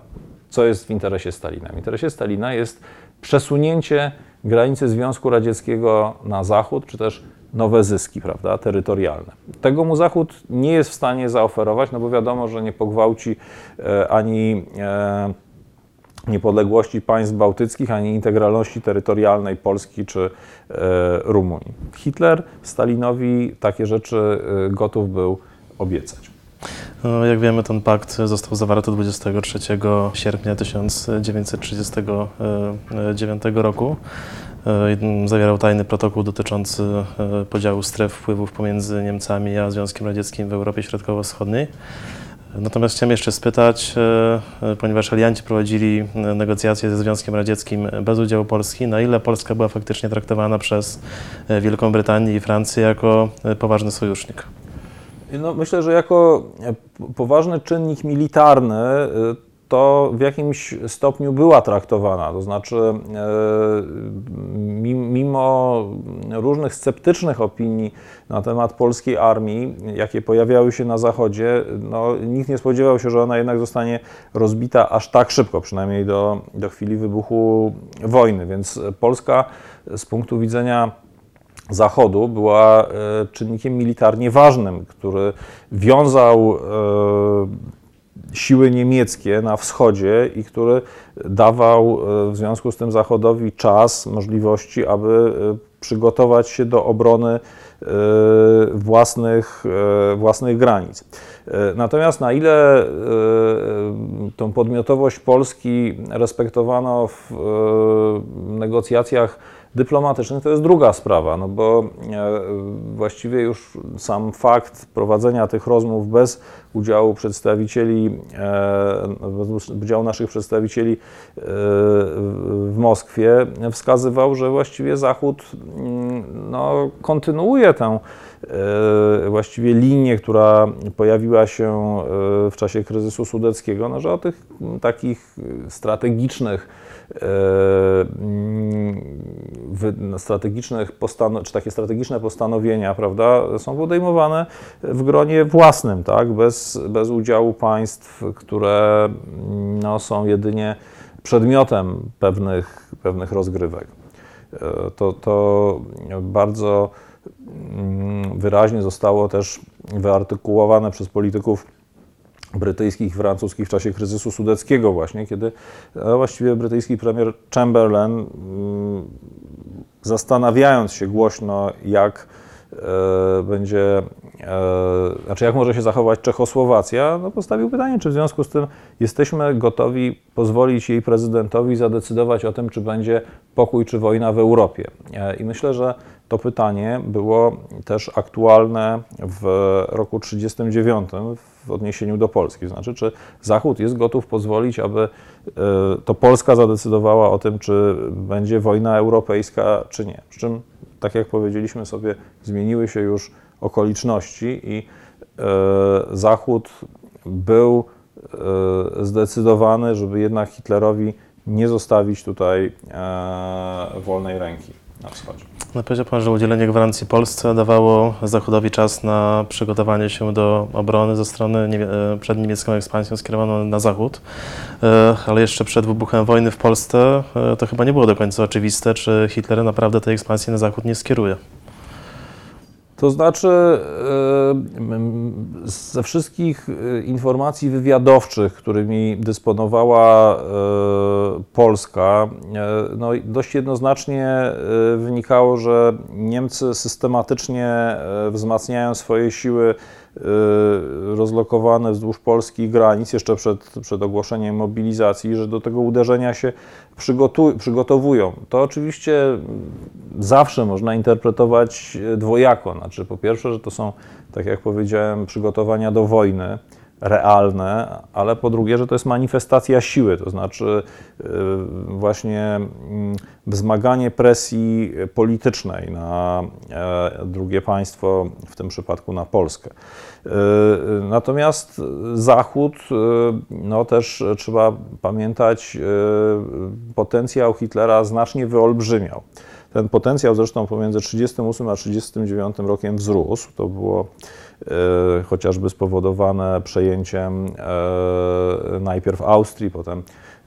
Co jest w interesie Stalina? W interesie Stalina jest przesunięcie granicy Związku Radzieckiego na zachód, czy też nowe zyski, prawda, terytorialne. Tego mu Zachód nie jest w stanie zaoferować, no bo wiadomo, że nie pogwałci ani niepodległości państw bałtyckich, ani integralności terytorialnej Polski czy e, Rumunii. Hitler Stalinowi takie rzeczy e, gotów był obiecać. No, jak wiemy, ten pakt został zawarty 23 sierpnia 1939 roku. E, zawierał tajny protokół dotyczący podziału stref wpływów pomiędzy Niemcami a Związkiem Radzieckim w Europie Środkowo-Wschodniej. Natomiast chciałem jeszcze spytać, e, e, ponieważ alianci prowadzili e, negocjacje ze Związkiem Radzieckim bez udziału Polski, na ile Polska była faktycznie traktowana przez Wielką Brytanię i Francję jako poważny sojusznik? No, myślę, że jako poważny czynnik militarny to w jakimś stopniu była traktowana. To znaczy, e, różnych sceptycznych opinii na temat polskiej armii, jakie pojawiały się na Zachodzie, no, nikt nie spodziewał się, że ona jednak zostanie rozbita aż tak szybko, przynajmniej do, do chwili wybuchu wojny. Więc Polska z punktu widzenia Zachodu była e, czynnikiem militarnie ważnym, który wiązał e, siły niemieckie na wschodzie i który dawał e, w związku z tym Zachodowi czas, możliwości, aby przygotować się do obrony e, własnych, własnych granic. Natomiast na ile tą podmiotowość Polski respektowano w negocjacjach dyplomatycznych to jest druga sprawa, no bo e, właściwie już sam fakt prowadzenia tych rozmów bez udziału przedstawicieli, e, bez udziału naszych przedstawicieli e, w Moskwie wskazywał, że właściwie Zachód mm, no, kontynuuje tę właściwie linię, która pojawiła się w czasie kryzysu sudeckiego, no, że o tych takich strategicznych strategicznych postano- czy takie strategiczne postanowienia, prawda, są podejmowane w gronie własnym, tak, bez, bez udziału państw, które no, są jedynie przedmiotem pewnych, pewnych rozgrywek. E, to, to bardzo mm, wyraźnie zostało też wyartykułowane przez polityków brytyjskich i francuskich w czasie kryzysu sudeckiego właśnie, kiedy właściwie brytyjski premier Chamberlain mm, zastanawiając się głośno, jak e, będzie, e, znaczy jak może się zachować Czechosłowacja, no postawił pytanie, czy w związku z tym jesteśmy gotowi pozwolić jej prezydentowi zadecydować o tym, czy będzie pokój czy wojna w Europie. E, I myślę, że to pytanie było też aktualne w roku 1939 w odniesieniu do Polski. Znaczy, czy Zachód jest gotów pozwolić, aby e, to Polska zadecydowała o tym, czy będzie wojna europejska, czy nie. Przy czym, tak jak powiedzieliśmy sobie, zmieniły się już okoliczności i e, Zachód był zdecydowany, żeby jednak Hitlerowi nie zostawić tutaj wolnej ręki na wschodzie. No powiedział Pan, że udzielenie gwarancji Polsce dawało Zachodowi czas na przygotowanie się do obrony ze strony e, przed niemiecką ekspansją skierowaną na zachód, e, ale jeszcze przed wybuchem wojny w Polsce e, to chyba nie było do końca oczywiste, czy Hitler naprawdę tej ekspansji na zachód nie skieruje. To znaczy, e, ze wszystkich e, informacji wywiadowczych, którymi dysponowała e, Polska, no dość jednoznacznie wynikało, że Niemcy systematycznie wzmacniają swoje siły rozlokowane wzdłuż polskich granic jeszcze przed, przed ogłoszeniem mobilizacji, że do tego uderzenia się przygotowują. To oczywiście zawsze można interpretować dwojako. Znaczy, po pierwsze, że to są, tak jak powiedziałem, przygotowania do wojny realne, ale po drugie, że to jest manifestacja siły, to znaczy y, właśnie mm, wzmaganie presji politycznej na e, drugie państwo, w tym przypadku na Polskę. Y, natomiast Zachód, y, no też trzeba pamiętać, potencjał Hitlera znacznie wyolbrzymiał. Ten potencjał zresztą pomiędzy 1938 a 1939 rokiem wzrósł. To było chociażby spowodowane przejęciem e, najpierw Austrii, potem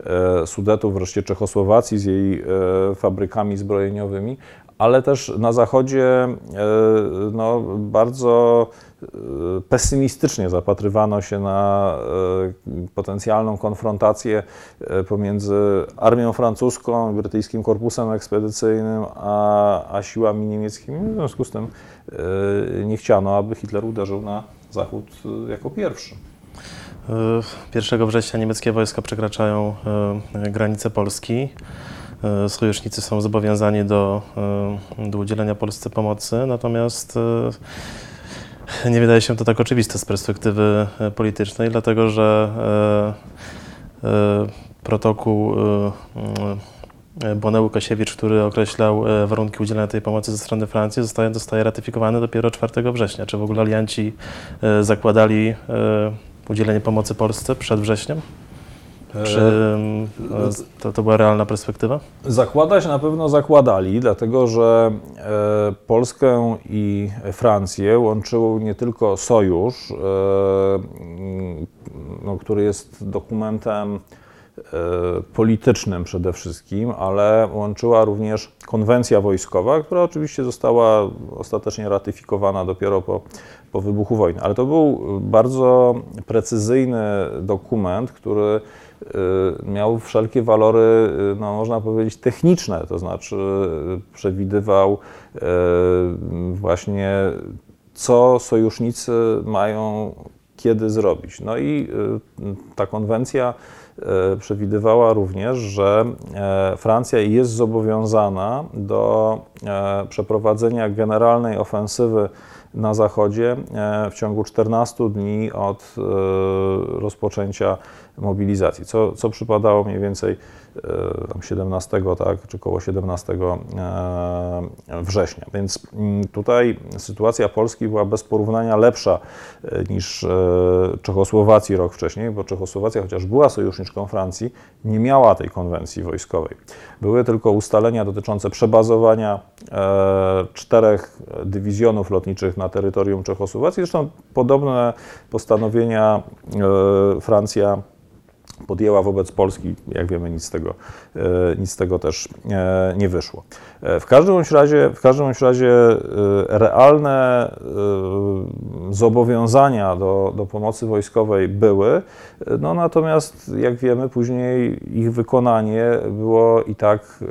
e, Sudetów, wreszcie Czechosłowacji z jej fabrykami zbrojeniowymi, ale też na Zachodzie no, bardzo pesymistycznie zapatrywano się na e, potencjalną konfrontację e, pomiędzy armią francuską, brytyjskim korpusem ekspedycyjnym, a, a siłami niemieckimi. W związku z tym e, nie chciano, aby Hitler uderzył na Zachód jako pierwszy. 1 września niemieckie wojska przekraczają granice Polski. Sojusznicy są zobowiązani do, do udzielenia Polsce pomocy, natomiast nie wydaje się to tak oczywiste z perspektywy e, politycznej, dlatego że e, e, protokół Boneu-Kasiewicz, który określał warunki udzielenia tej pomocy ze strony Francji, zostaje, zostaje ratyfikowany dopiero 4 września. Czy w ogóle alianci zakładali udzielenie pomocy Polsce przed wrześniem? Czy e, to, to była realna perspektywa? Zakładać na pewno zakładali, dlatego że e, Polskę i Francję łączył nie tylko sojusz, e, no, który jest dokumentem politycznym przede wszystkim, ale łączyła również konwencja wojskowa, która oczywiście została ostatecznie ratyfikowana dopiero po, po wybuchu wojny. Ale to był bardzo precyzyjny dokument, który miał wszelkie walory, y, no, można powiedzieć, techniczne, to znaczy y, przewidywał właśnie, co sojusznicy mają kiedy zrobić. No i ta konwencja przewidywała również, że Francja jest zobowiązana do przeprowadzenia generalnej ofensywy na zachodzie e, w ciągu 14 dni od rozpoczęcia mobilizacji, co, co przypadało mniej więcej e, 17, tak, czy około 17 e, września. Więc mm, tutaj sytuacja Polski była bez porównania lepsza e, niż Czechosłowacji rok wcześniej, bo Czechosłowacja, chociaż była sojuszniczką Francji, nie miała tej konwencji wojskowej. Były tylko ustalenia dotyczące przebazowania czterech dywizjonów lotniczych na terytorium Czechosłowacji. Zresztą podobne postanowienia Francja podjęła wobec Polski, jak wiemy, nic z tego, e, nic z tego też e, nie wyszło. E, w każdym razie, w każdym razie realne zobowiązania do, do pomocy wojskowej były, no natomiast jak wiemy, później ich wykonanie było i tak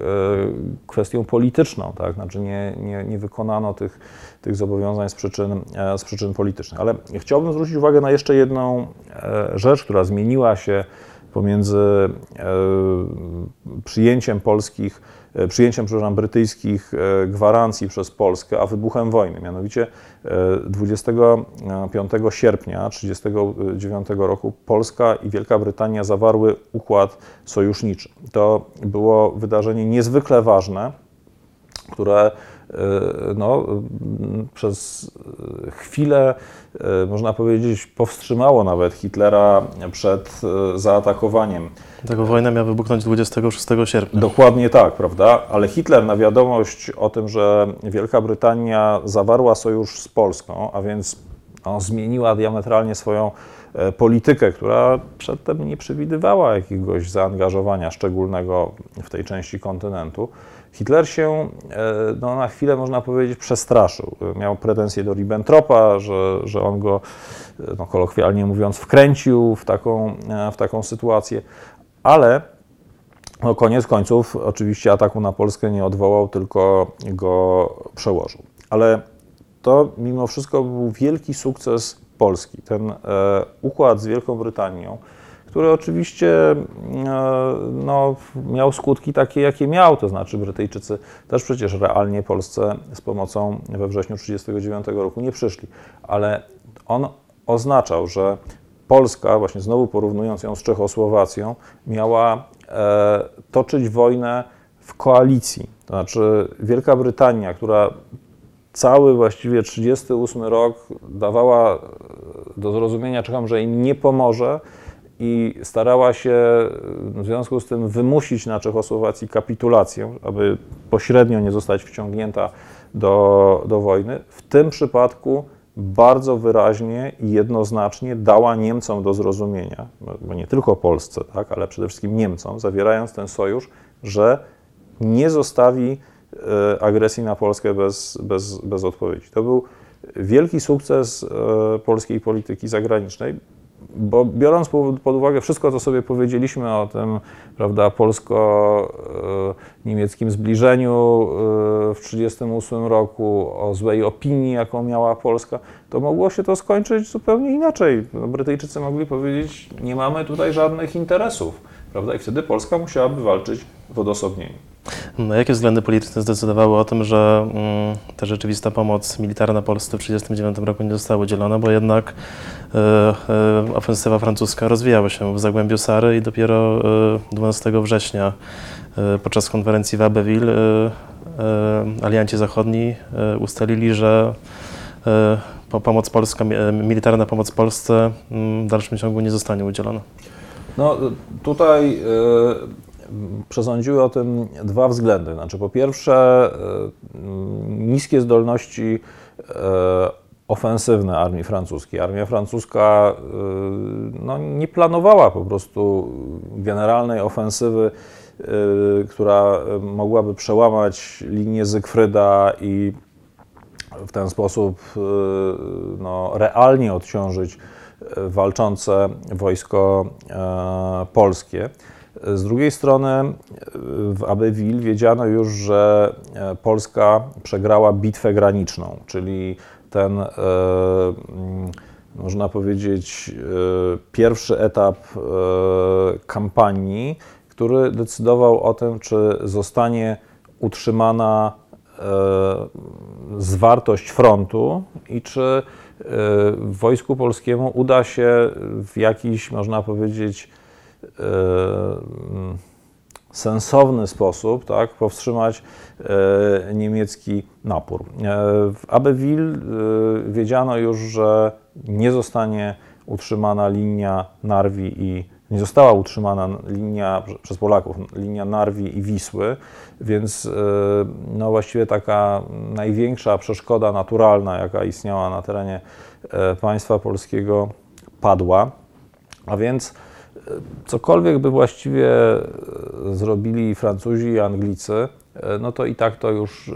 kwestią polityczną, tak? Znaczy nie, nie, nie wykonano tych, tych zobowiązań z przyczyn, z przyczyn politycznych. Ale chciałbym zwrócić uwagę na jeszcze jedną rzecz, która zmieniła się pomiędzy e, przyjęciem polskich, e, przyjęciem, przepraszam, brytyjskich e, gwarancji przez Polskę, a wybuchem wojny. Mianowicie 25 sierpnia 1939 roku Polska i Wielka Brytania zawarły układ sojuszniczy. To było wydarzenie niezwykle ważne, które no, przez chwilę, można powiedzieć, powstrzymało nawet Hitlera przed zaatakowaniem. Tego wojna miała wybuchnąć 26 sierpnia. Dokładnie tak, prawda? Ale Hitler na wiadomość o tym, że Wielka Brytania zawarła sojusz z Polską, a więc no, zmieniła diametralnie swoją e, politykę, która przedtem nie przewidywała jakiegoś zaangażowania szczególnego w tej części kontynentu. Hitler się e, no, na chwilę, można powiedzieć, przestraszył. Miał pretensje do Ribbentropa, że, że on go, e, no, kolokwialnie mówiąc, wkręcił w taką, w taką sytuację, ale no, koniec końców oczywiście ataku na Polskę nie odwołał, tylko go przełożył. Ale to mimo wszystko był wielki sukces Polski. Ten e, układ z Wielką Brytanią, który oczywiście e, no, miał skutki takie, jakie miał, to znaczy Brytyjczycy też przecież realnie Polsce z pomocą we wrześniu 1939 roku nie przyszli, ale on oznaczał, że Polska, właśnie znowu porównując ją z Czechosłowacją, miała e, toczyć wojnę w koalicji. To znaczy Wielka Brytania, która cały właściwie 38 rok dawała do zrozumienia Czechom, że im nie pomoże i starała się w związku z tym wymusić na Czechosłowacji kapitulację, aby pośrednio nie zostać wciągnięta do, do wojny. W tym przypadku bardzo wyraźnie i jednoznacznie dała Niemcom do zrozumienia, bo nie tylko Polsce, tak, ale przede wszystkim Niemcom, zawierając ten sojusz, że nie zostawi e, agresji na Polskę bez, bez, bez odpowiedzi. To był wielki sukces e, polskiej polityki zagranicznej, bo biorąc pod uwagę wszystko, co sobie powiedzieliśmy o tym, prawda, polsko-niemieckim zbliżeniu e, w 1938 roku, o złej opinii, jaką miała Polska, to mogło się to skończyć zupełnie inaczej. No, Brytyjczycy mogli powiedzieć, nie mamy tutaj żadnych interesów, prawda, i wtedy Polska musiałaby walczyć w odosobnieniu. No, jakie względy polityczne zdecydowały o tym, że mm, ta rzeczywista pomoc militarna Polsce w 1939 roku nie została udzielona, bo jednak y, y, ofensywa francuska rozwijała się w Zagłębiu Sary i dopiero y, 12 września podczas konferencji w Abbeville alianci zachodni ustalili, że pomoc polska, militarna pomoc Polsce mm, w dalszym ciągu nie zostanie udzielona. No tutaj przesądziły o tym dwa względy. Znaczy, po pierwsze, e, niskie zdolności e, ofensywne armii francuskiej. Armia francuska e, no, nie planowała po prostu generalnej ofensywy, która mogłaby przełamać linię Zygfryda i w ten sposób no, realnie odciążyć walczące wojsko polskie. Z drugiej strony w Abbeville wiedziano już, że e, Polska przegrała bitwę graniczną, czyli ten, e, można powiedzieć, e, pierwszy etap kampanii, który decydował o tym, czy zostanie utrzymana zwartość frontu i czy wojsku polskiemu uda się w jakiś, można powiedzieć, E, sensowny sposób tak, powstrzymać e, niemiecki napór. E, w Abbeville wiedziano już, że nie zostanie utrzymana linia Narwi i nie została utrzymana linia przez Polaków, linia Narwi i Wisły, więc no właściwie taka największa przeszkoda naturalna, jaka istniała na terenie państwa polskiego, padła. A więc cokolwiek by właściwie e, zrobili Francuzi i Anglicy, e, no to i tak to już e,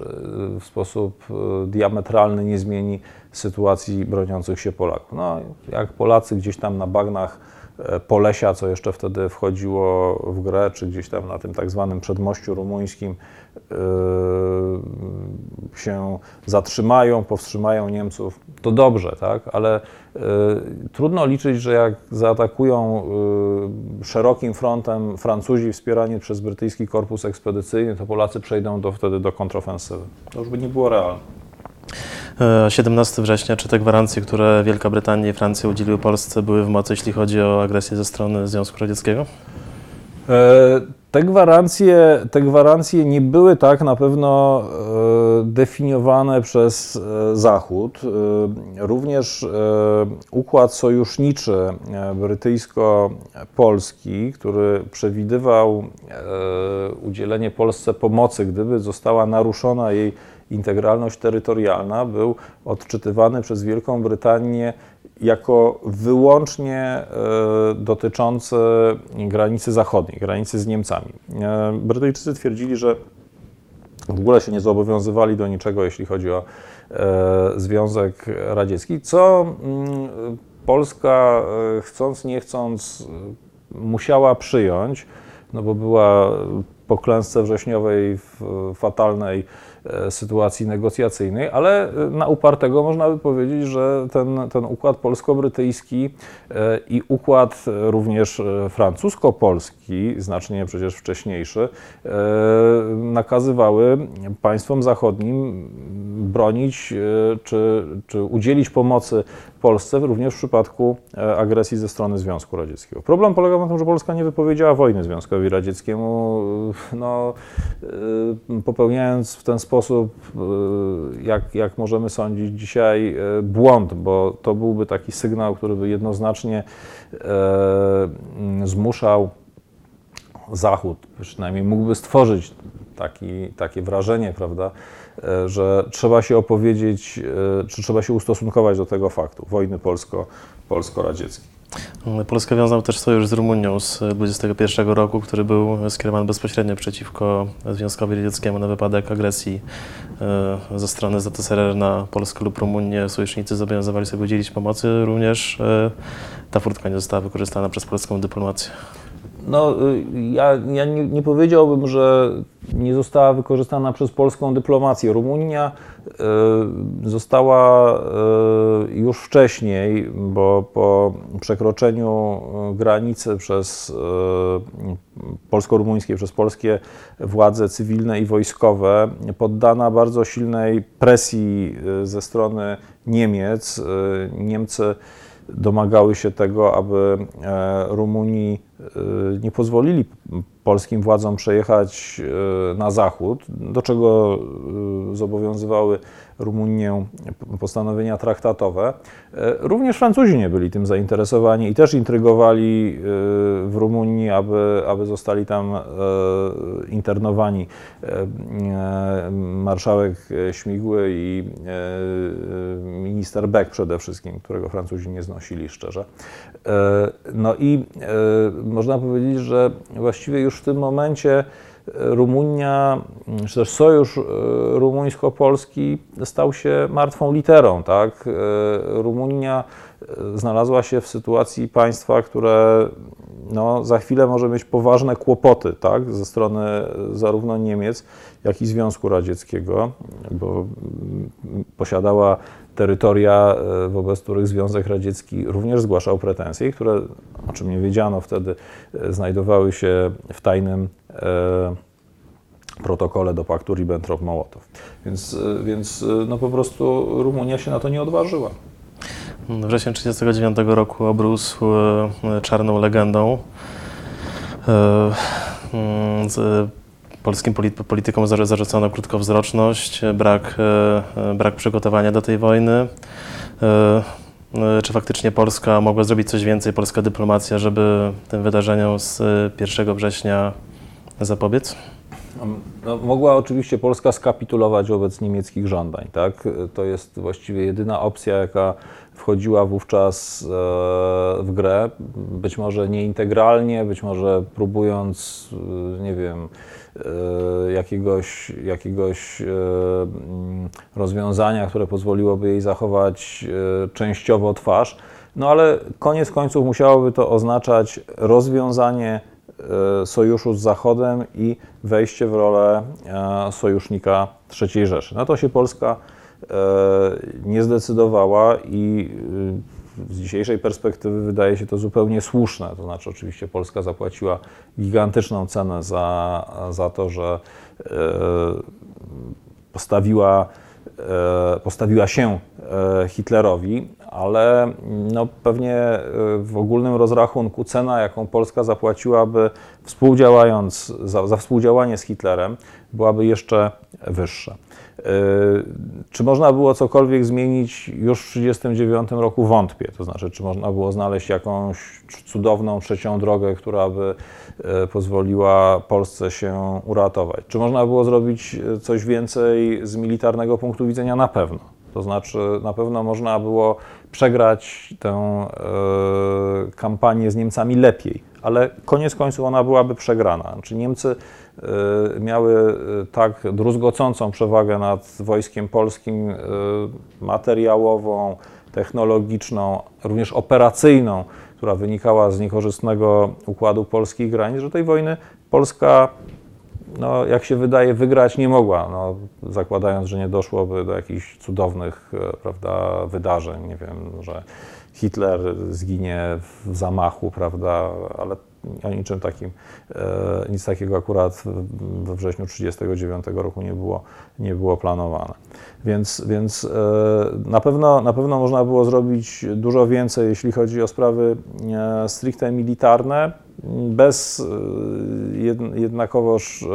w sposób diametralny nie zmieni sytuacji broniących się Polaków. No, jak Polacy gdzieś tam na bagnach Polesia, co jeszcze wtedy wchodziło w grę, czy gdzieś tam na tym tak zwanym przedmościu rumuńskim się zatrzymają, powstrzymają Niemców, to dobrze, tak? ale y, trudno liczyć, że jak zaatakują szerokim frontem Francuzi wspierani przez brytyjski korpus ekspedycyjny, to Polacy przejdą do, wtedy do kontrofensywy. To już by nie było realne. 17 e, września, czy te gwarancje, które Wielka Brytania i Francja udzieliły Polsce, były w mocy, jeśli chodzi o agresję ze strony Związku Radzieckiego? E te gwarancje, te gwarancje nie były tak na pewno e, definiowane przez Zachód. Również układ sojuszniczy brytyjsko-polski, który przewidywał udzielenie Polsce pomocy, gdyby została naruszona jej integralność terytorialna, był odczytywany przez Wielką Brytanię jako wyłącznie e, dotyczący granicy zachodniej, granicy z Niemcami. E, Brytyjczycy twierdzili, że w ogóle się nie zobowiązywali do niczego, jeśli chodzi o e, Związek Radziecki, co mm, Polska, chcąc nie chcąc, musiała przyjąć, no bo była po klęsce wrześniowej fatalnej E, sytuacji negocjacyjnej, ale e, na upartego można by powiedzieć, że ten, ten układ polsko-brytyjski e, i układ również francusko-polski, znacznie przecież wcześniejszy, nakazywały państwom zachodnim bronić czy, czy udzielić pomocy Polsce również w przypadku agresji ze strony Związku Radzieckiego. Problem polegał na tym, że Polska nie wypowiedziała wojny Związkowi Radzieckiemu, no, popełniając w ten sposób e, jak, jak możemy sądzić dzisiaj, e, błąd, bo to byłby taki sygnał, który by jednoznacznie e, zmuszał Zachód, przynajmniej mógłby stworzyć taki, takie wrażenie, prawda, że trzeba się opowiedzieć, czy trzeba się ustosunkować do tego faktu wojny polsko, polsko-radzieckiej. Polska wiązał też sojusz z Rumunią z 2021 roku, który był skierowany bezpośrednio przeciwko Związkowi Radzieckiemu na wypadek agresji e, ze strony ZSRR na Polskę lub Rumunię. Sojusznicy zobowiązywali sobie udzielić pomocy. Również e, ta furtka nie została wykorzystana przez polską dyplomację. No, y, ja, ja nie, nie, powiedziałbym, że nie została wykorzystana przez polską dyplomację. Rumunia y, została y, już wcześniej, bo po przekroczeniu granicy przez polsko-rumuńskiej, przez polskie władze cywilne i wojskowe, poddana bardzo silnej presji ze strony Niemiec. Niemcy domagały się tego, aby e, Rumunii nie pozwolili polskim władzom przejechać e, na zachód, do czego zobowiązywały Rumunię postanowienia traktatowe. Również Francuzi nie byli tym zainteresowani i też intrygowali w Rumunii, aby, aby zostali tam internowani marszałek Śmigły i minister Beck przede wszystkim, którego Francuzi nie znosili szczerze. No i można powiedzieć, że właściwie już w tym momencie Rumunia, czy też sojusz e, rumuńsko-polski stał się martwą literą. Tak? E, Rumunia e, znalazła się w sytuacji państwa, które no, za chwilę może mieć poważne kłopoty tak? ze strony zarówno Niemiec, jak i Związku Radzieckiego, bo posiadała terytoria, e, wobec których Związek Radziecki również zgłaszał pretensje, które, o czym nie wiedziano wtedy, e, znajdowały się w tajnym e, protokole do paktu Ribbentrop-Mołotow. Więc, więc no po prostu Rumunia się na to nie odważyła. Wrzesień 1939 roku obrósł czarną legendą. Polskim politykom zarzucono krótkowzroczność, brak, e, e, brak przygotowania do tej wojny. E, czy faktycznie Polska mogła zrobić coś więcej, polska dyplomacja, żeby tym wydarzeniom z 1 września zapobiec? No, mogła oczywiście Polska skapitulować wobec niemieckich żądań. Tak? To jest właściwie jedyna opcja, jaka wchodziła wówczas w grę. Być może nie integralnie, być może próbując, nie wiem, E, jakiegoś, jakiegoś e, mm, rozwiązania, które pozwoliłoby jej zachować e, częściowo twarz. No ale koniec końców musiałoby to oznaczać rozwiązanie sojuszu z Zachodem i wejście w rolę sojusznika III Rzeszy. Na to się Polska nie zdecydowała i z dzisiejszej perspektywy wydaje się to zupełnie słuszne. To znaczy, oczywiście Polska zapłaciła gigantyczną cenę za, za to, że e, postawiła e, postawiła się e, Hitlerowi, ale no, pewnie w ogólnym rozrachunku cena, jaką Polska zapłaciłaby współdziałając, za, za współdziałanie z Hitlerem, byłaby jeszcze wyższa. E, Czy można było cokolwiek zmienić już w 1939 roku? Wątpię. To znaczy, czy można było znaleźć jakąś cudowną trzecią drogę, która by e, pozwoliła Polsce się uratować? Czy można było zrobić e, coś więcej z militarnego punktu widzenia? Na pewno. To znaczy, na pewno można było przegrać tę kampanię z Niemcami lepiej, ale koniec końców ona byłaby przegrana. Znaczy Niemcy miały e, tak druzgocącą przewagę nad wojskiem polskim, e, materiałową, technologiczną, również operacyjną, która wynikała z niekorzystnego układu polskich granic, że tej wojny Polska no, jak się wydaje, wygrać nie mogła, no, zakładając, że nie doszłoby do jakichś cudownych prawda, wydarzeń, nie wiem, że Hitler zginie w zamachu, prawda, ale o niczym takim, e, nic takiego akurat we wrześniu 1939 roku nie było, nie było planowane. Więc, więc e, na, pewno, na pewno można było zrobić dużo więcej, jeśli chodzi o sprawy e, stricte militarne, bez jed- jednakowoż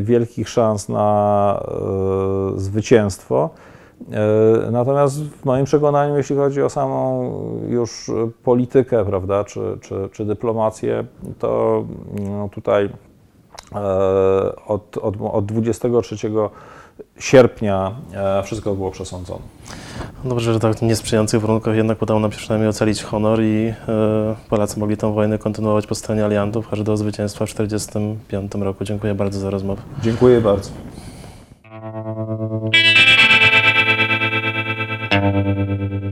wielkich szans na zwycięstwo. E, Natomiast w moim przekonaniu, jeśli chodzi o samą już politykę, prawda, czy, czy, czy dyplomację, to no, tutaj e, od, od, od 23 sierpnia e, wszystko było przesądzone. Dobrze, że tak w niesprzyjających warunkach jednak udało nam się przynajmniej ocalić honor i Polacy mogli tę wojnę kontynuować po stronie aliantów, aż do zwycięstwa w 1945 roku. Dziękuję bardzo za rozmowę. Dziękuję bardzo. Thank you.